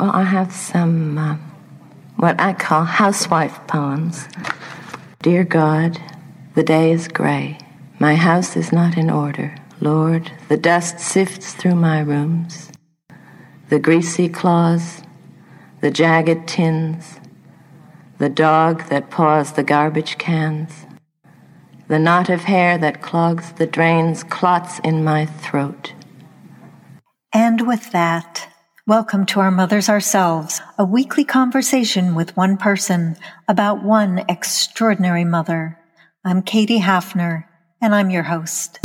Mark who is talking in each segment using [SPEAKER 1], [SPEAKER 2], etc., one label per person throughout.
[SPEAKER 1] Well, I have some uh, what I call housewife poems. Dear God, the day is gray. My house is not in order. Lord, the dust sifts through my rooms. The greasy claws, the jagged tins, the dog that paws the garbage cans, the knot of hair that clogs the drains clots in my throat.
[SPEAKER 2] And with that, Welcome to Our Mothers Ourselves, a weekly conversation with one person about one extraordinary mother. I'm Katie Hafner, and I'm your host.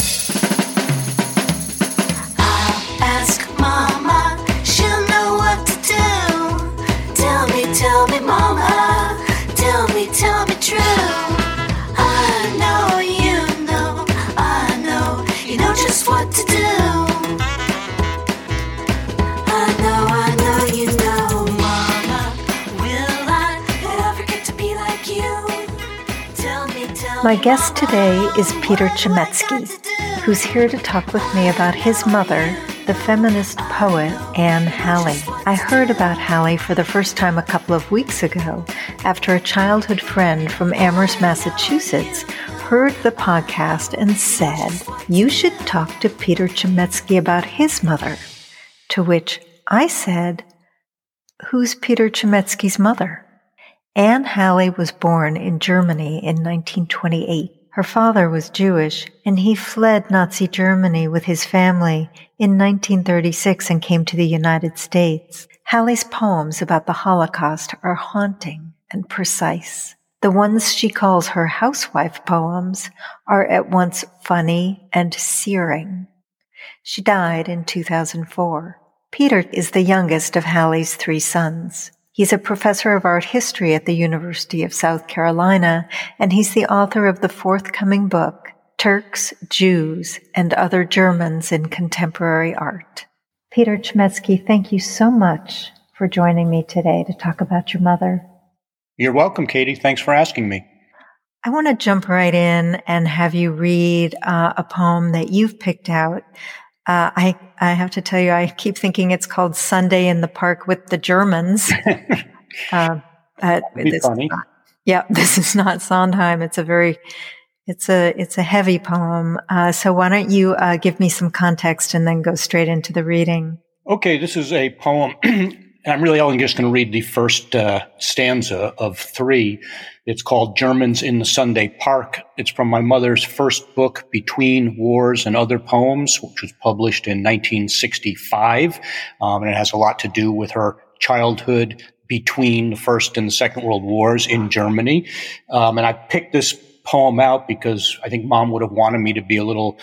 [SPEAKER 2] My guest today is Peter Chametzky, who's here to talk with me about his mother, the feminist poet Anne Halley. I heard about Halley for the first time a couple of weeks ago after a childhood friend from Amherst, Massachusetts heard the podcast and said, You should talk to Peter Chametzky about his mother. To which I said, Who's Peter Chametzky's mother? Anne Halley was born in Germany in 1928. Her father was Jewish, and he fled Nazi Germany with his family in 1936 and came to the United States. Halley's poems about the Holocaust are haunting and precise. The ones she calls her housewife poems are at once funny and searing. She died in 2004. Peter is the youngest of Halley's three sons. He's a professor of art history at the University of South Carolina, and he's the author of the forthcoming book, Turks, Jews, and Other Germans in Contemporary Art. Peter Chametzky, thank you so much for joining me today to talk about your mother.
[SPEAKER 3] You're welcome, Katie. Thanks for asking me.
[SPEAKER 2] I want to jump right in and have you read uh, a poem that you've picked out uh, I I have to tell you, I keep thinking it's called Sunday in the Park with the Germans.
[SPEAKER 3] uh, uh, funny.
[SPEAKER 2] Not, yeah, this is not Sondheim. It's a very it's a it's a heavy poem. Uh, so why don't you uh, give me some context and then go straight into the reading?
[SPEAKER 3] Okay, this is a poem. I'm really only just going to read the first uh, stanza of three. It's called Germans in the Sunday Park. It's from my mother's first book, Between Wars and Other Poems, which was published in 1965. Um, and it has a lot to do with her childhood between the First and the Second World Wars in Germany. Um, and I picked this poem out because I think mom would have wanted me to be a little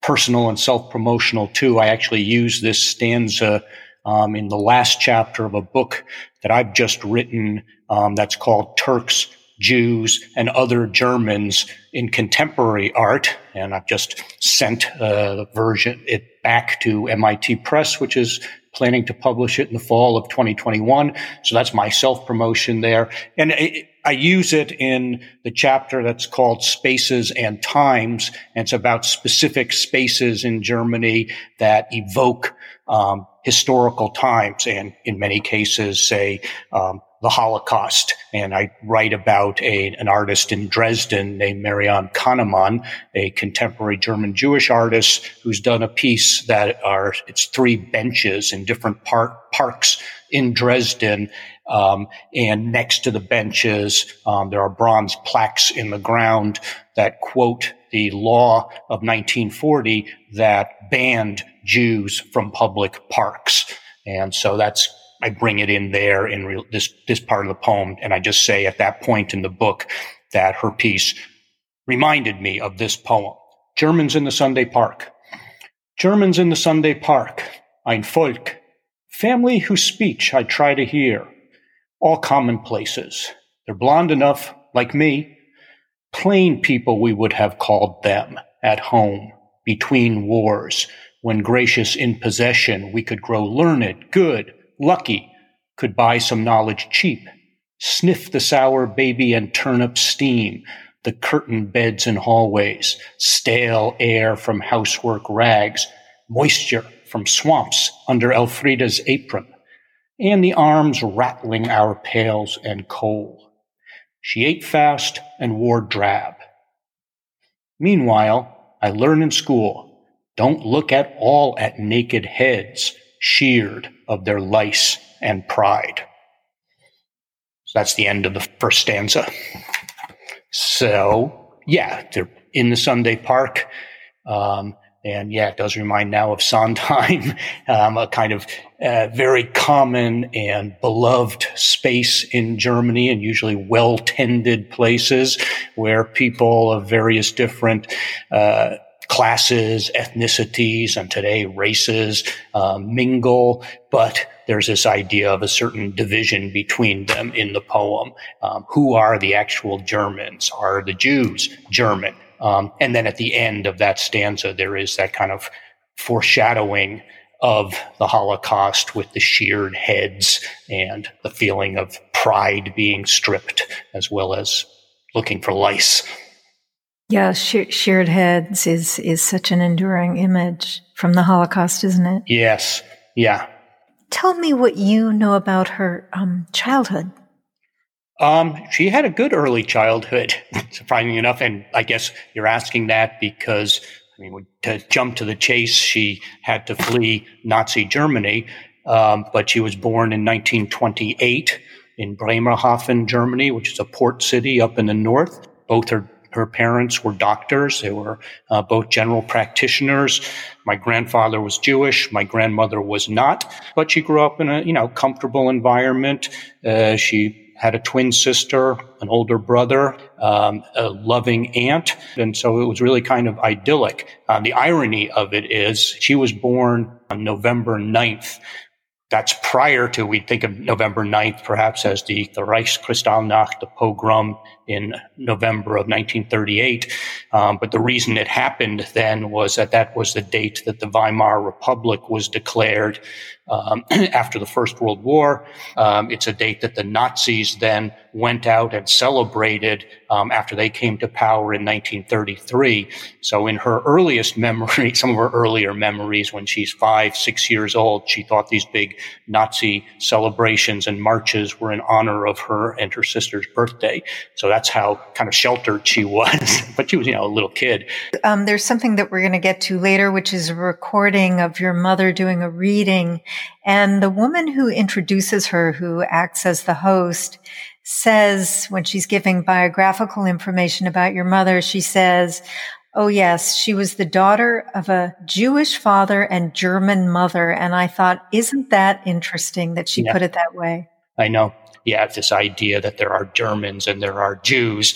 [SPEAKER 3] personal and self-promotional too. I actually use this stanza um, in the last chapter of a book that I've just written um, that's called Turks, Jews and other Germans in contemporary art. And I've just sent the version it back to MIT Press, which is planning to publish it in the fall of 2021. So that's my self promotion there. And it, I use it in the chapter that's called Spaces and Times. And it's about specific spaces in Germany that evoke um, historical times and in many cases say um, the Holocaust. And I write about a, an artist in Dresden named Marianne Kahnemann, a contemporary German Jewish artist who's done a piece that are, it's three benches in different park, parks in Dresden. Um, and next to the benches, um, there are bronze plaques in the ground that quote the law of 1940 that banned Jews from public parks. And so that's I bring it in there in real, this, this part of the poem. And I just say at that point in the book that her piece reminded me of this poem. Germans in the Sunday Park. Germans in the Sunday Park. Ein Volk. Family whose speech I try to hear. All commonplaces. They're blonde enough, like me. Plain people we would have called them at home, between wars, when gracious in possession we could grow learned, good, lucky, could buy some knowledge cheap, sniff the sour baby and turnip steam, the curtain beds and hallways, stale air from housework rags, moisture from swamps under Elfrida's apron. and the arms rattling our pails and coal. She ate fast and wore drab. Meanwhile, I learn in school, don't look at all at naked heads, sheared of their lice and pride. So that's the end of the first stanza. So, yeah, they're in the Sunday park. Um, and yeah, it does remind now of Sondheim, um, a kind of uh, very common and beloved space in Germany and usually well tended places where people of various different uh, classes, ethnicities, and today races um, mingle, but there's this idea of a certain division between them in the poem. Um, who are the actual Germans? Are the Jews German? Um, and then at the end of that stanza, there is that kind of foreshadowing of the Holocaust with the sheared heads and the feeling of pride being stripped, as well as looking for lice.
[SPEAKER 2] Yeah, she- sheared heads is is such an enduring image from the Holocaust, isn't it?
[SPEAKER 3] Yes. Yeah.
[SPEAKER 2] Tell me what you know about her um, childhood.
[SPEAKER 3] Um, she had a good early childhood, surprisingly enough. And I guess you're asking that because, I mean, to jump to the chase, she had to flee Nazi Germany. Um, but she was born in 1928 in Bremerhaven, Germany, which is a port city up in the north. Both her her parents were doctors. They were uh, both general practitioners. My grandfather was Jewish. My grandmother was not, but she grew up in a, you know, comfortable environment. Uh, she had a twin sister, an older brother, um, a loving aunt. And so it was really kind of idyllic. Uh, the irony of it is she was born on November 9th. That's prior to, we think of November 9th perhaps as the, the Reichskristallnacht, the pogrom in November of 1938. Um, but the reason it happened then was that that was the date that the Weimar Republic was declared um, after the First World War. Um, it's a date that the Nazis then went out and celebrated um, after they came to power in 1933. So in her earliest memory, some of her earlier memories when she's five, six years old, she thought these big Nazi celebrations and marches were in honor of her and her sister's birthday. So that's how kind of sheltered she was. but she was, you know, a little kid.
[SPEAKER 2] Um, there's something that we're going to get to later, which is a recording of your mother doing a reading. And the woman who introduces her, who acts as the host, says when she's giving biographical information about your mother, she says, Oh, yes, she was the daughter of a Jewish father and German mother. And I thought, isn't that interesting that she yeah. put it that way?
[SPEAKER 3] I know. Yeah, this idea that there are Germans and there are Jews.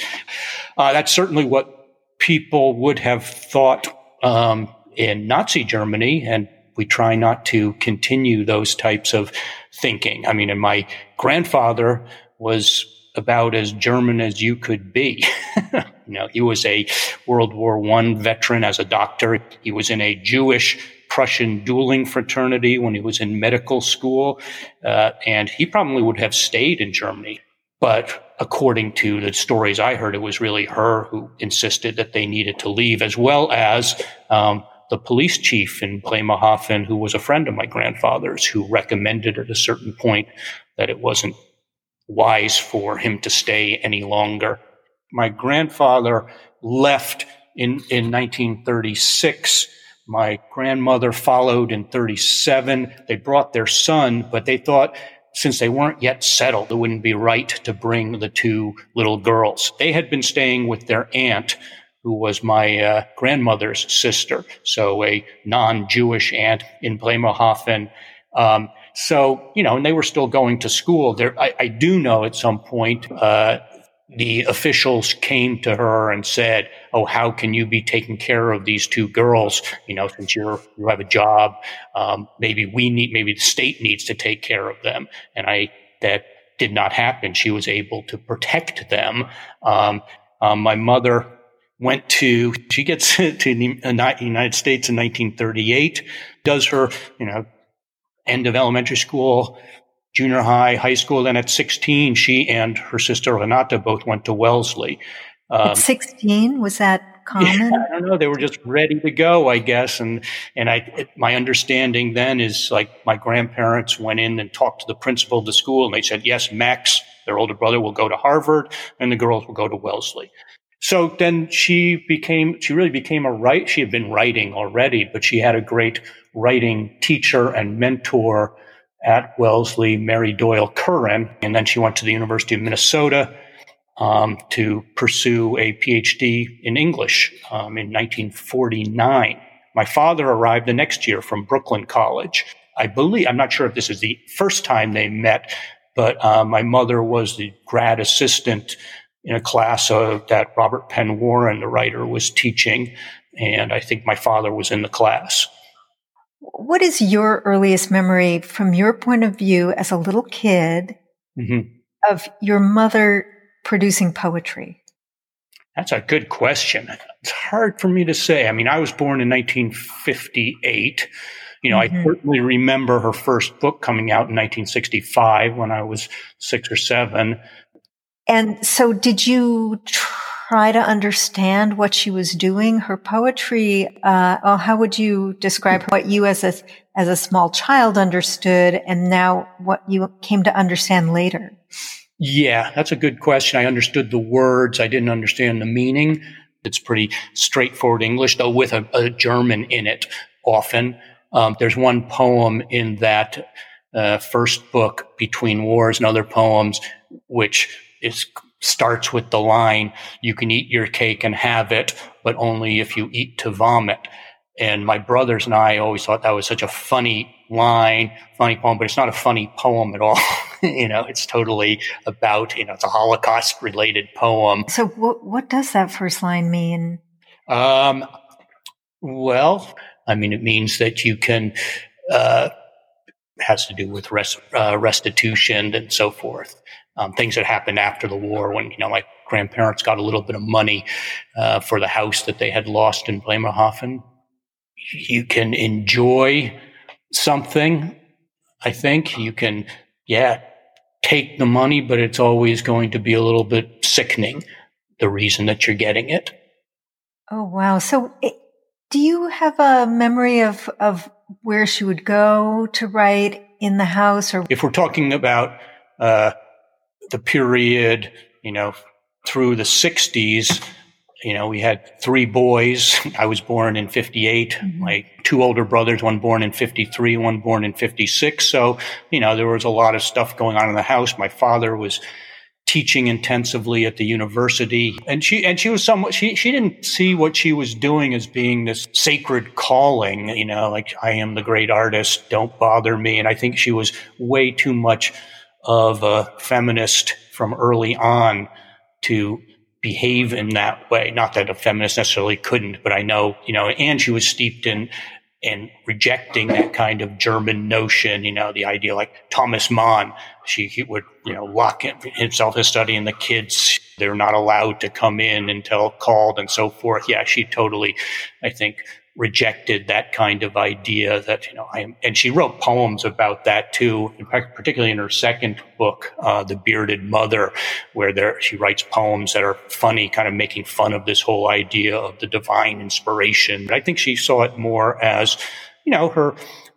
[SPEAKER 3] Uh, that's certainly what people would have thought um, in Nazi Germany. And we try not to continue those types of thinking. I mean, and my grandfather was about as German as you could be. you know, he was a World War One veteran as a doctor. He was in a Jewish Prussian dueling fraternity when he was in medical school, uh, and he probably would have stayed in Germany. But according to the stories I heard, it was really her who insisted that they needed to leave, as well as um, the police chief in Bremerhaven, who was a friend of my grandfather's, who recommended at a certain point that it wasn't wise for him to stay any longer. My grandfather left in, in 1936. My grandmother followed in 37. They brought their son, but they thought since they weren't yet settled, it wouldn't be right to bring the two little girls. They had been staying with their aunt, who was my uh, grandmother's sister, so a non-Jewish aunt in Bremerhaven. Um, so, you know, and they were still going to school. There, I, I do know at some point, uh, the officials came to her and said, "Oh, how can you be taking care of these two girls? You know, since you're you have a job, um, maybe we need, maybe the state needs to take care of them." And I that did not happen. She was able to protect them. Um, um, my mother went to she gets to the United States in 1938, does her you know end of elementary school, junior high, high school. Then at 16, she and her sister Renata both went to Wellesley.
[SPEAKER 2] Um, at 16, was that common?
[SPEAKER 3] Yeah, I don't know. They were just ready to go, I guess. And and I, it, my understanding then is like my grandparents went in and talked to the principal of the school, and they said, yes, Max, their older brother, will go to Harvard, and the girls will go to Wellesley. So then she became, she really became a write. She had been writing already, but she had a great writing teacher and mentor at Wellesley, Mary Doyle Curran. And then she went to the University of Minnesota um, to pursue a PhD in English um, in 1949. My father arrived the next year from Brooklyn College. I believe, I'm not sure if this is the first time they met, but uh, my mother was the grad assistant in a class uh, that Robert Penn Warren, the writer, was teaching. And I think my father was in the class.
[SPEAKER 2] What is your earliest memory from your point of view as a little kid mm-hmm. of your mother producing poetry?
[SPEAKER 3] That's a good question. It's hard for me to say. I mean, I was born in 1958. You know, mm-hmm. I certainly remember her first book coming out in 1965 when I was six or seven.
[SPEAKER 2] And so did you try to understand what she was doing? Her poetry, uh, well, how would you describe what you as a, as a small child understood and now what you came to understand later?
[SPEAKER 3] Yeah, that's a good question. I understood the words. I didn't understand the meaning. It's pretty straightforward English, though with a, a German in it often. Um, there's one poem in that uh, first book, Between Wars and Other Poems, which is starts with the line, you can eat your cake and have it, but only if you eat to vomit. And my brothers and I always thought that was such a funny line, funny poem, but it's not a funny poem at all. you know, it's totally about, you know, it's a Holocaust related poem.
[SPEAKER 2] So what, what does that first line mean?
[SPEAKER 3] Um, well, I mean, it means that you can, uh, has to do with rest, uh, restitution and so forth um, things that happened after the war when, you know, my grandparents got a little bit of money uh, for the house that they had lost in Bremerhaven. You can enjoy something, I think. You can, yeah, take the money, but it's always going to be a little bit sickening, the reason that you're getting it.
[SPEAKER 2] Oh, wow. So it, do you have a memory of, of where she would go to write in the house or?
[SPEAKER 3] If we're talking about, uh, the period, you know, through the 60s, you know, we had three boys. I was born in 58. Mm-hmm. My two older brothers, one born in 53, one born in 56. So, you know, there was a lot of stuff going on in the house. My father was teaching intensively at the university and she and she was somewhat she she didn't see what she was doing as being this sacred calling you know like i am the great artist don't bother me and i think she was way too much of a feminist from early on to behave in that way. Not that a feminist necessarily couldn't, but I know, you know, and she was steeped in, in rejecting that kind of German notion, you know, the idea like Thomas Mann, she he would, you know, lock himself his study and the kids, they're not allowed to come in until called and so forth. Yeah, she totally, I think, rejected that kind of idea that you know I am, and she wrote poems about that too, in fact, particularly in her second book, uh, "The Bearded Mother," where there she writes poems that are funny, kind of making fun of this whole idea of the divine inspiration. But I think she saw it more as you know her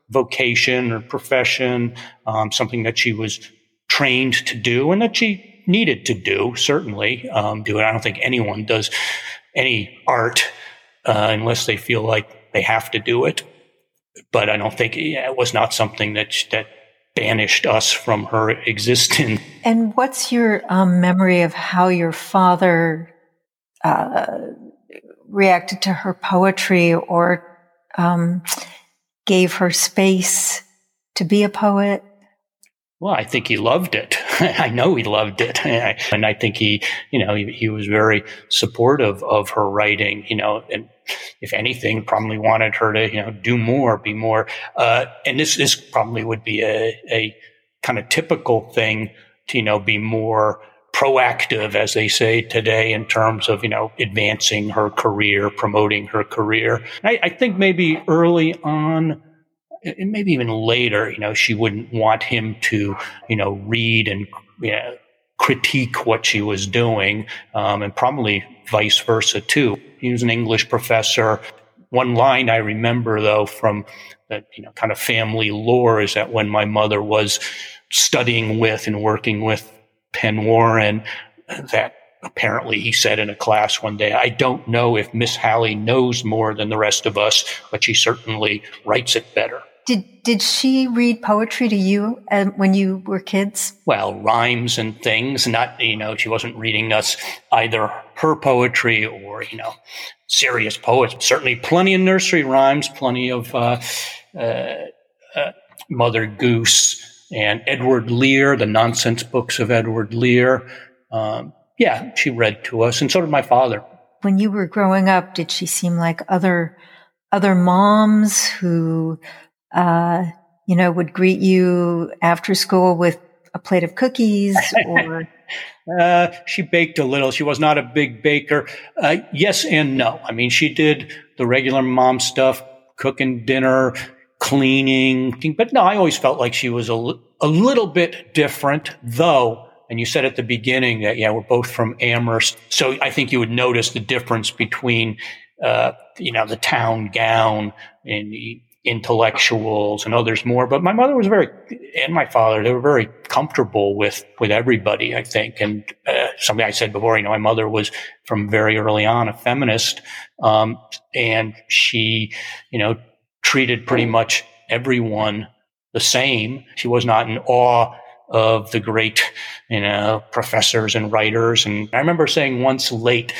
[SPEAKER 3] vocation or profession, um, something that she was trained to do and that she needed to do. Certainly, um, do it. I don't think anyone does any art uh, unless they feel like they have to do it. But I don't think it was not something that that banished us from her existence.
[SPEAKER 2] And what's your um, memory of how your father uh, reacted to her poetry or um, gave her space to be a poet?
[SPEAKER 3] Well, I think he loved it. I know he loved it. And I think he, you know, he, he, was very supportive of her writing, you know, and if anything, probably wanted her to, you know, do more, be more. Uh, and this, this probably would be a, a kind of typical thing to, you know, be more proactive, as they say today, in terms of, you know, advancing her career, promoting her career. I, I think maybe early on, and maybe even later, you know, she wouldn't want him to, you know, read and you know, critique what she was doing, um, and probably vice versa too. he was an English professor. One line I remember though from that, you know, kind of family lore is that when my mother was studying with and working with Penn Warren, that apparently he said in a class one day, I don't know if Miss Halley knows more than the rest of us, but she certainly writes it better.
[SPEAKER 2] Did did she read poetry to you uh, when you were kids?
[SPEAKER 3] Well, rhymes and things. Not you know, she wasn't reading us either her poetry or you know, serious poets. Certainly, plenty of nursery rhymes, plenty of uh, uh, uh, Mother Goose and Edward Lear, the nonsense books of Edward Lear. Um, yeah, she read to us, and so did my father.
[SPEAKER 2] When you were growing up, did she seem like other other moms who, uh, you know, would greet you after school with a plate of cookies or?
[SPEAKER 3] uh, she baked a little. She was not a big baker. Uh, yes and no. I mean, she did the regular mom stuff, cooking dinner, cleaning, but no, I always felt like she was a, a little bit different, though and you said at the beginning that, yeah, we're both from Amherst. So I think you would notice the difference between, uh, you know, the town gown and the intellectuals and others more. But my mother was very, and my father, they were very comfortable with, with everybody, I think. And, uh, something I said before, you know, my mother was from very early on a feminist. Um, and she, you know, treated pretty much everyone the same. She was not in awe of the great, you know, professors and writers. And I remember saying once late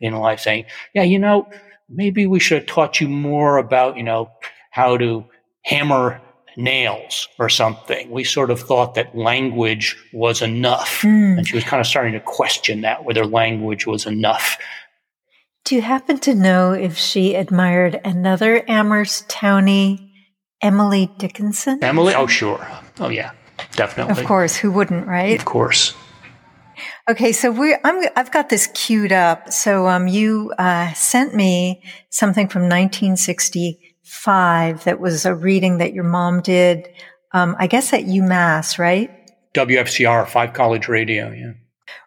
[SPEAKER 3] in life, saying, yeah, you know, maybe we should have taught you more about, you know, how to hammer nails or something. We sort of thought that language was enough. Mm. And she was kind of starting to question that, whether language was enough.
[SPEAKER 2] Do you happen to know if she admired another Amherst Townie, Emily Dickinson?
[SPEAKER 3] Emily? Oh, sure. Oh, yeah definitely.
[SPEAKER 2] Of course, who wouldn't, right?
[SPEAKER 3] Of course.
[SPEAKER 2] Okay, so we I'm, I've got this queued up. So um, you uh, sent me something from 1965 that was a reading that your mom did. Um, I guess at UMass, right?
[SPEAKER 3] WFCR, Five College Radio, yeah.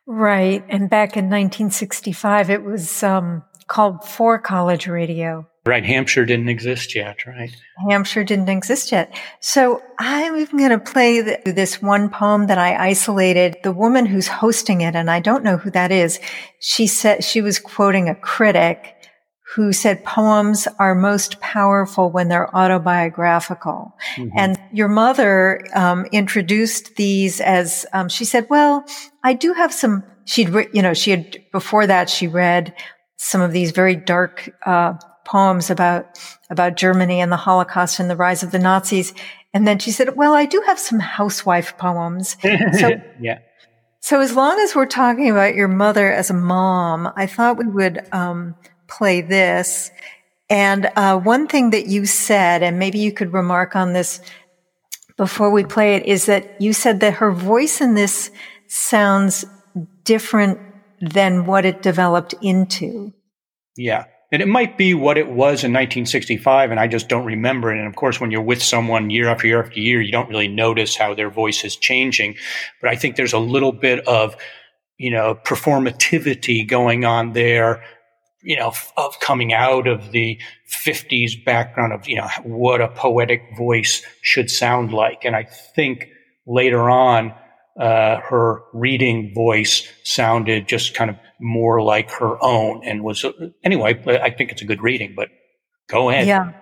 [SPEAKER 2] Right, and back in 1965, it was um, called Four College Radio.
[SPEAKER 3] Right. Hampshire didn't exist yet, right?
[SPEAKER 2] Hampshire didn't exist yet. So I'm even going to play the, this one poem that I isolated. The woman who's hosting it, and I don't know who that is, she said, she was quoting a critic who said poems are most powerful when they're autobiographical. Mm-hmm. And your mother um, introduced these as um, she said, "Well, I do have some." She'd, re- you know, she had before that she read some of these very dark uh, poems about about Germany and the Holocaust and the rise of the Nazis. And then she said, "Well, I do have some housewife poems."
[SPEAKER 3] So, yeah.
[SPEAKER 2] So as long as we're talking about your mother as a mom, I thought we would um, play this. And uh, one thing that you said, and maybe you could remark on this before we play it, is that you said that her voice in this sounds different than what it developed into.
[SPEAKER 3] Yeah. And it might be what it was in 1965, and I just don't remember it. And of course, when you're with someone year after year after year, you don't really notice how their voice is changing. But I think there's a little bit of, you know, performativity going on there, you know, of coming out of the 50s background of, you know, what a poetic voice should sound like. And I think later on, uh, her reading voice sounded just kind of more like her own and was anyway i think it's a good reading but go ahead.
[SPEAKER 2] Yeah.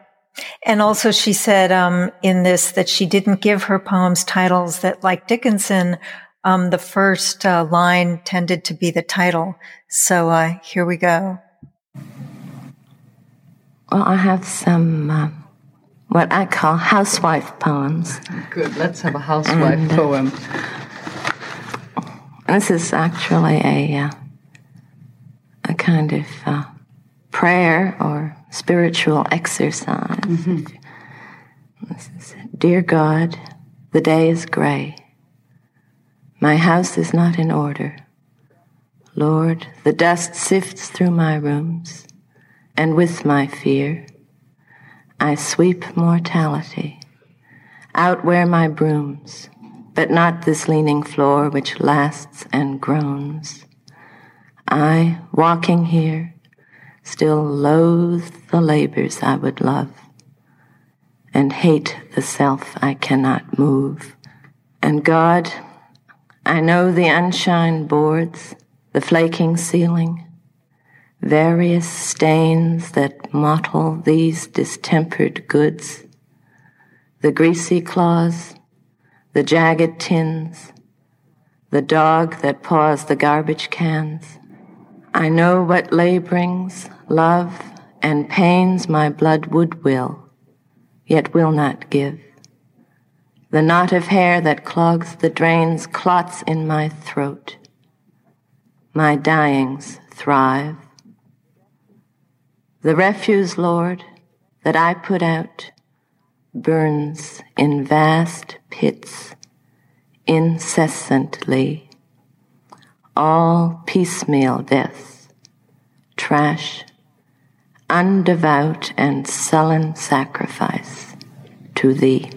[SPEAKER 2] And also she said um, in this that she didn't give her poems titles that like dickinson um, the first uh, line tended to be the title. So uh, here we go
[SPEAKER 1] well i have some uh, what i call housewife poems
[SPEAKER 4] good let's have a housewife and, uh, poem
[SPEAKER 1] this is actually a uh, a kind of uh, prayer or spiritual exercise. Mm-hmm. Dear God, the day is gray. My house is not in order. Lord, the dust sifts through my rooms, and with my fear, I sweep mortality. Out where my brooms, but not this leaning floor which lasts and groans. I, walking here, still loathe the labors I would love, and hate the self I cannot move. And God, I know the unshined boards, the flaking ceiling, various stains that mottle these distempered goods, the greasy claws, the jagged tins, the dog that paws the garbage cans. I know what laborings, love, and pains my blood would will, yet will not give. The knot of hair that clogs the drains clots in my throat. My dyings thrive. The refuse, Lord, that I put out burns in vast pits incessantly, all piecemeal deaths, trash, undevout and sullen sacrifice to thee.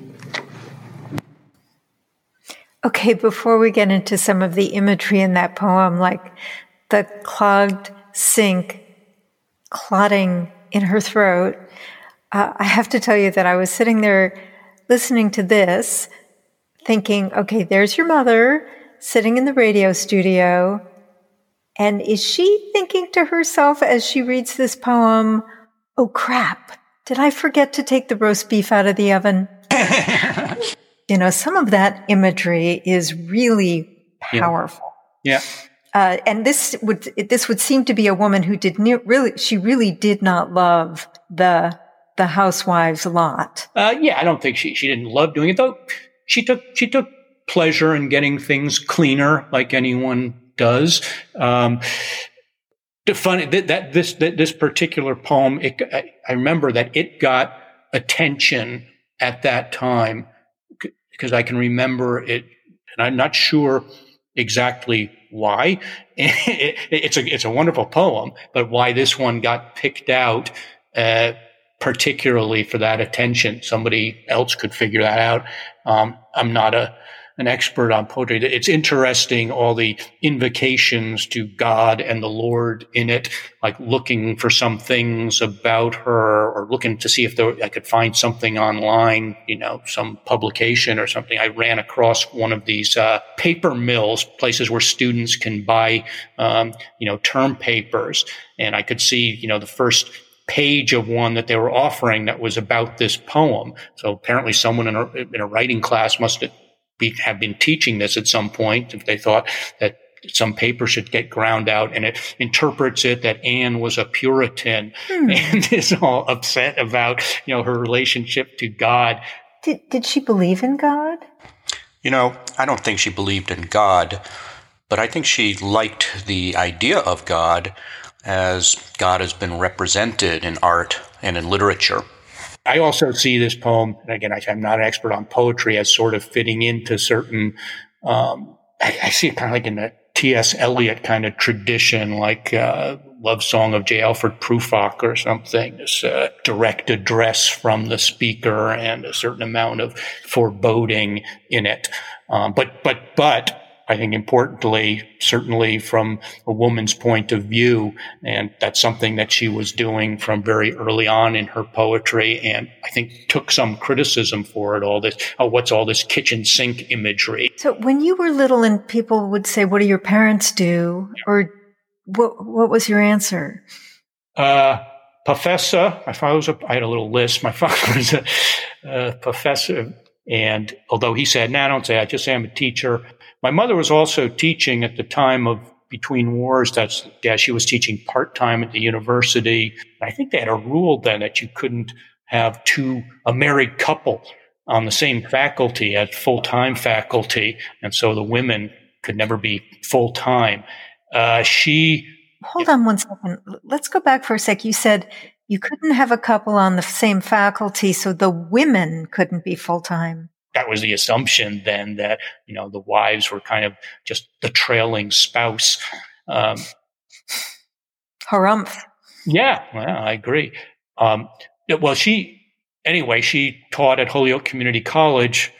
[SPEAKER 2] Okay, before we get into some of the imagery in that poem, like the clogged sink clotting in her throat, uh, I have to tell you that I was sitting there listening to this, thinking, okay, there's your mother sitting in the radio studio. And is she thinking to herself as she reads this poem, oh crap, did I forget to take the roast beef out of the oven? you know, some of that imagery is really powerful.
[SPEAKER 3] Yeah.
[SPEAKER 2] Uh, and this would this would seem to be a woman who did ne- really she really did not love the the housewives lot.
[SPEAKER 3] Uh, yeah, I don't think she she didn't love doing it though. She took she took pleasure in getting things cleaner, like anyone does. Um, funny that, that this that this particular poem, it, I, I remember that it got attention at that time because I can remember it, and I'm not sure exactly why. It's a it's a wonderful poem, but why this one got picked out, uh, particularly for that attention, somebody else could figure that out. Um, I'm not a an expert on poetry. It's interesting, all the invocations to God and the Lord in it, like looking for some things about her or looking to see if there, I could find something online, you know, some publication or something. I ran across one of these uh, paper mills, places where students can buy, um, you know, term papers. And I could see, you know, the first page of one that they were offering that was about this poem. So apparently someone in a, in a writing class must have be, have been teaching this at some point if they thought that some paper should get ground out and it interprets it that Anne was a Puritan hmm. and is all upset about, you know, her relationship to God.
[SPEAKER 2] Did, did she believe in God?
[SPEAKER 5] You know, I don't think she believed in God, but I think she liked the idea of God as God has been represented in art and in literature.
[SPEAKER 3] I also see this poem, and again, I'm not an expert on poetry, as sort of fitting into certain. Um, I, I, see it kind of like in the T.S. Eliot kind of tradition, like uh, "Love Song" of J. Alfred Prufrock or something. This uh, direct address from the speaker and a certain amount of foreboding in it. Um, but but but I think importantly, certainly from a woman's point of view. And that's something that she was doing from very early on in her poetry. And I think took some criticism for it, all this, oh, what's all this kitchen sink imagery?
[SPEAKER 2] So when you were little and people would say, what do your parents do? Yeah. Or what, what was your answer?
[SPEAKER 3] Uh, professor. My father was a, I had a little list. My father was a, a professor. And although he said, no, nah, don't say, I just I'm a teacher. My mother was also teaching at the time of between wars. That's yeah, she was teaching part time at the university. I think they had a rule then that you couldn't have two a married couple on the same faculty as full time faculty, and so the women could never be full time. Uh, she
[SPEAKER 2] hold on one second. Let's go back for a sec. You said you couldn't have a couple on the same faculty, so the women couldn't be full time
[SPEAKER 3] that was the assumption then that you know the wives were kind of just the trailing spouse. Um,
[SPEAKER 2] Harumph.
[SPEAKER 3] Yeah, well, I agree. Um, well, she anyway. She taught at Holyoke Community College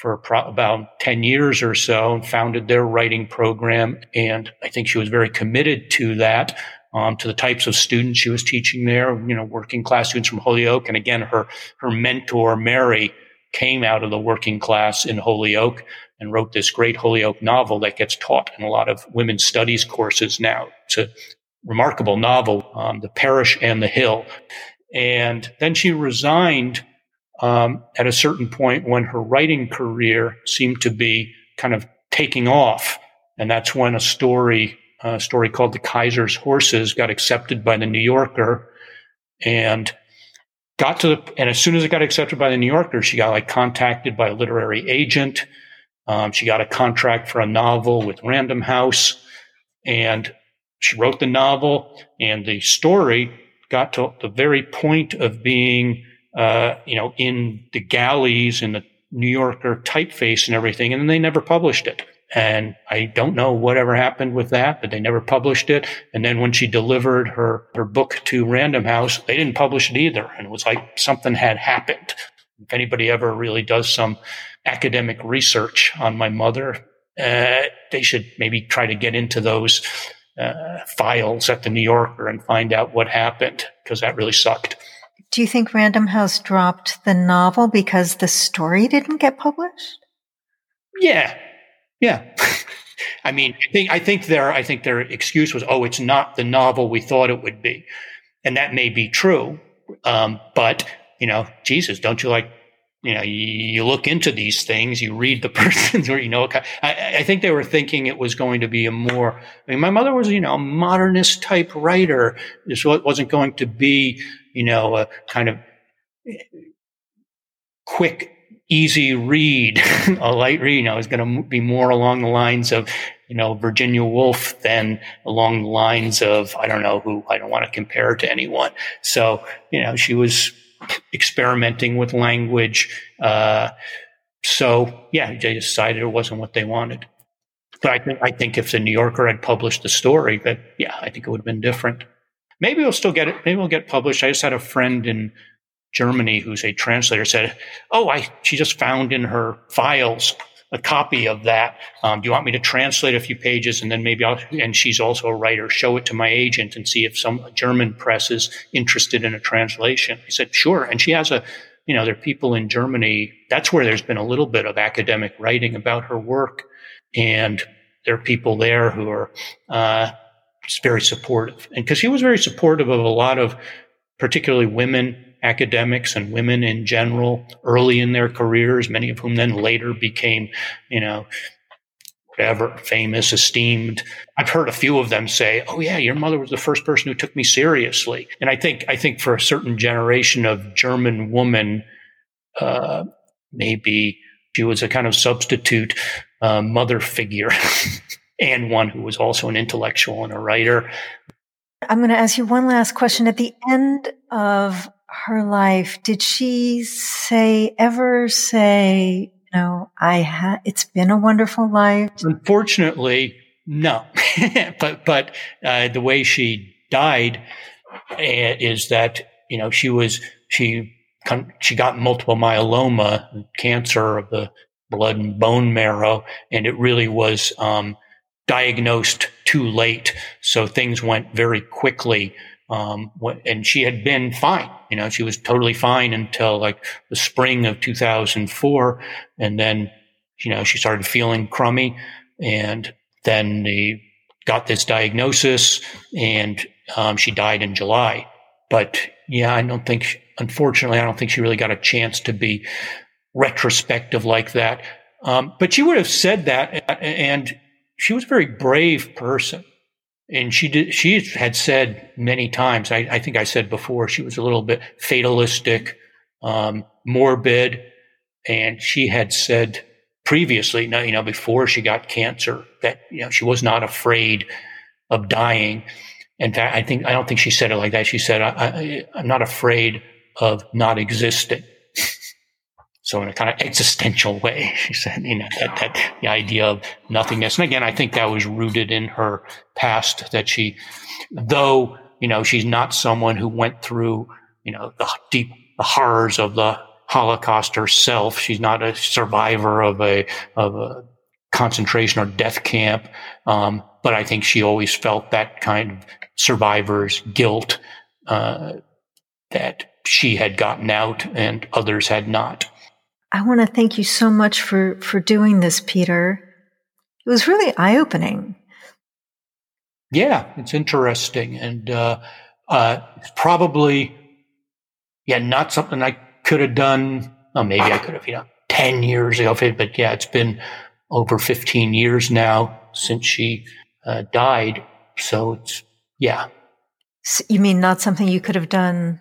[SPEAKER 3] for pro- about 10 years or so and founded their writing program. And I think she was very committed to that. Um, to the types of students she was teaching there, you know, working class students from Holyoke. And again, her, her mentor, Mary, came out of the working class in Holyoke and wrote this great Holyoke novel that gets taught in a lot of women's studies courses now. It's a remarkable novel, um, The Parish and the Hill. And then she resigned um, at a certain point when her writing career seemed to be kind of taking off. And that's when a story, a story called The Kaiser's Horses got accepted by the New Yorker and got to the, and as soon as it got accepted by the New Yorker, she got like contacted by a literary agent. Um, she got a contract for a novel with Random House and she wrote the novel and the story got to the very point of being, uh, you know, in the galleys in the New Yorker typeface and everything. And they never published it. And I don't know whatever happened with that, but they never published it. And then when she delivered her, her book to Random House, they didn't publish it either. And it was like something had happened. If anybody ever really does some academic research on my mother, uh, they should maybe try to get into those uh, files at the New Yorker and find out what happened because that really sucked.
[SPEAKER 2] Do you think Random House dropped the novel because the story didn't get published?
[SPEAKER 3] Yeah, yeah. I mean, I think I think their I think their excuse was, oh, it's not the novel we thought it would be, and that may be true. Um, but you know, Jesus, don't you like? You know, you, you look into these things, you read the persons, or you know, I, I think they were thinking it was going to be a more. I mean, my mother was, you know, a modernist type writer. This wasn't going to be, you know, a kind of quick easy read, a light read, you know, is going to be more along the lines of, you know, Virginia Woolf than along the lines of, I don't know who, I don't want to compare to anyone. So, you know, she was experimenting with language. Uh, so yeah, they decided it wasn't what they wanted. But I think, I think if the New Yorker had published the story, that, yeah, I think it would have been different. Maybe we'll still get it. Maybe we'll get published. I just had a friend in Germany, who's a translator, said, "Oh, I she just found in her files a copy of that. Um, do you want me to translate a few pages and then maybe I'll?" And she's also a writer. Show it to my agent and see if some German press is interested in a translation. I said, "Sure." And she has a, you know, there are people in Germany. That's where there's been a little bit of academic writing about her work, and there are people there who are. Uh, very supportive. And because she was very supportive of a lot of particularly women academics and women in general early in their careers, many of whom then later became, you know, whatever, famous, esteemed. I've heard a few of them say, "Oh yeah, your mother was the first person who took me seriously." And I think I think for a certain generation of German woman, uh, maybe she was a kind of substitute uh, mother figure. and one who was also an intellectual and a writer.
[SPEAKER 2] I'm going to ask you one last question. At the end of her life, did she say, ever say, you know, I had, it's been a wonderful life?
[SPEAKER 3] Unfortunately, no. but, but, uh, the way she died uh, is that, you know, she was, she, she got multiple myeloma, cancer of the blood and bone marrow, and it really was, um, diagnosed too late. So things went very quickly. Um, and she had been fine. You know, she was totally fine until like the spring of 2004. And then, you know, she started feeling crummy and then they got this diagnosis and, um, she died in July. But yeah, I don't think, unfortunately, I don't think she really got a chance to be retrospective like that. Um, but she would have said that and she was a very brave person and she did, she had said many times, I, I, think I said before, she was a little bit fatalistic, um, morbid. And she had said previously, you know, before she got cancer that, you know, she was not afraid of dying. In fact, I think, I don't think she said it like that. She said, I, I, I'm not afraid of not existing. So in a kind of existential way, she said, you know, that, that the idea of nothingness. And again, I think that was rooted in her past that she, though, you know, she's not someone who went through, you know, the deep, the horrors of the Holocaust herself. She's not a survivor of a, of a concentration or death camp. Um, but I think she always felt that kind of survivor's guilt uh, that she had gotten out and others had not.
[SPEAKER 2] I want to thank you so much for for doing this, Peter. It was really eye opening.
[SPEAKER 3] Yeah, it's interesting, and uh, uh, probably, yeah, not something I could have done. Well, maybe I could have, you know, ten years ago. But yeah, it's been over fifteen years now since she uh, died. So it's yeah.
[SPEAKER 2] So you mean not something you could have done?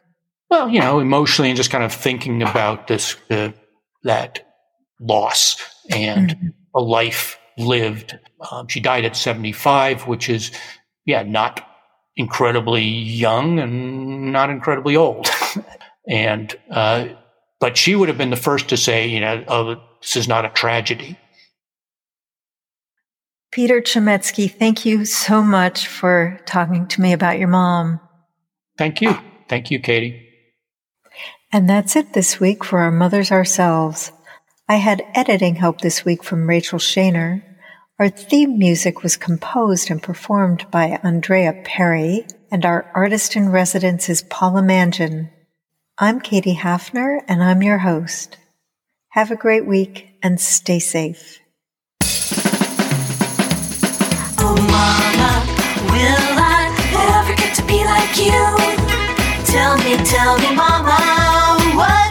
[SPEAKER 3] Well, you know, emotionally and just kind of thinking about this that loss and mm-hmm. a life lived. Um, she died at 75, which is, yeah, not incredibly young and not incredibly old. and, uh, but she would have been the first to say, you know, oh, this is not a tragedy.
[SPEAKER 2] Peter Chametzky, thank you so much for talking to me about your mom.
[SPEAKER 3] Thank you. Thank you, Katie.
[SPEAKER 2] And that's it this week for our Mothers Ourselves. I had editing help this week from Rachel Shaner. Our theme music was composed and performed by Andrea Perry, and our artist in residence is Paula Mangin. I'm Katie Hafner, and I'm your host. Have a great week and stay safe.
[SPEAKER 6] Oh, Mama, will I ever get to be like you? Tell me, tell me, Mama what?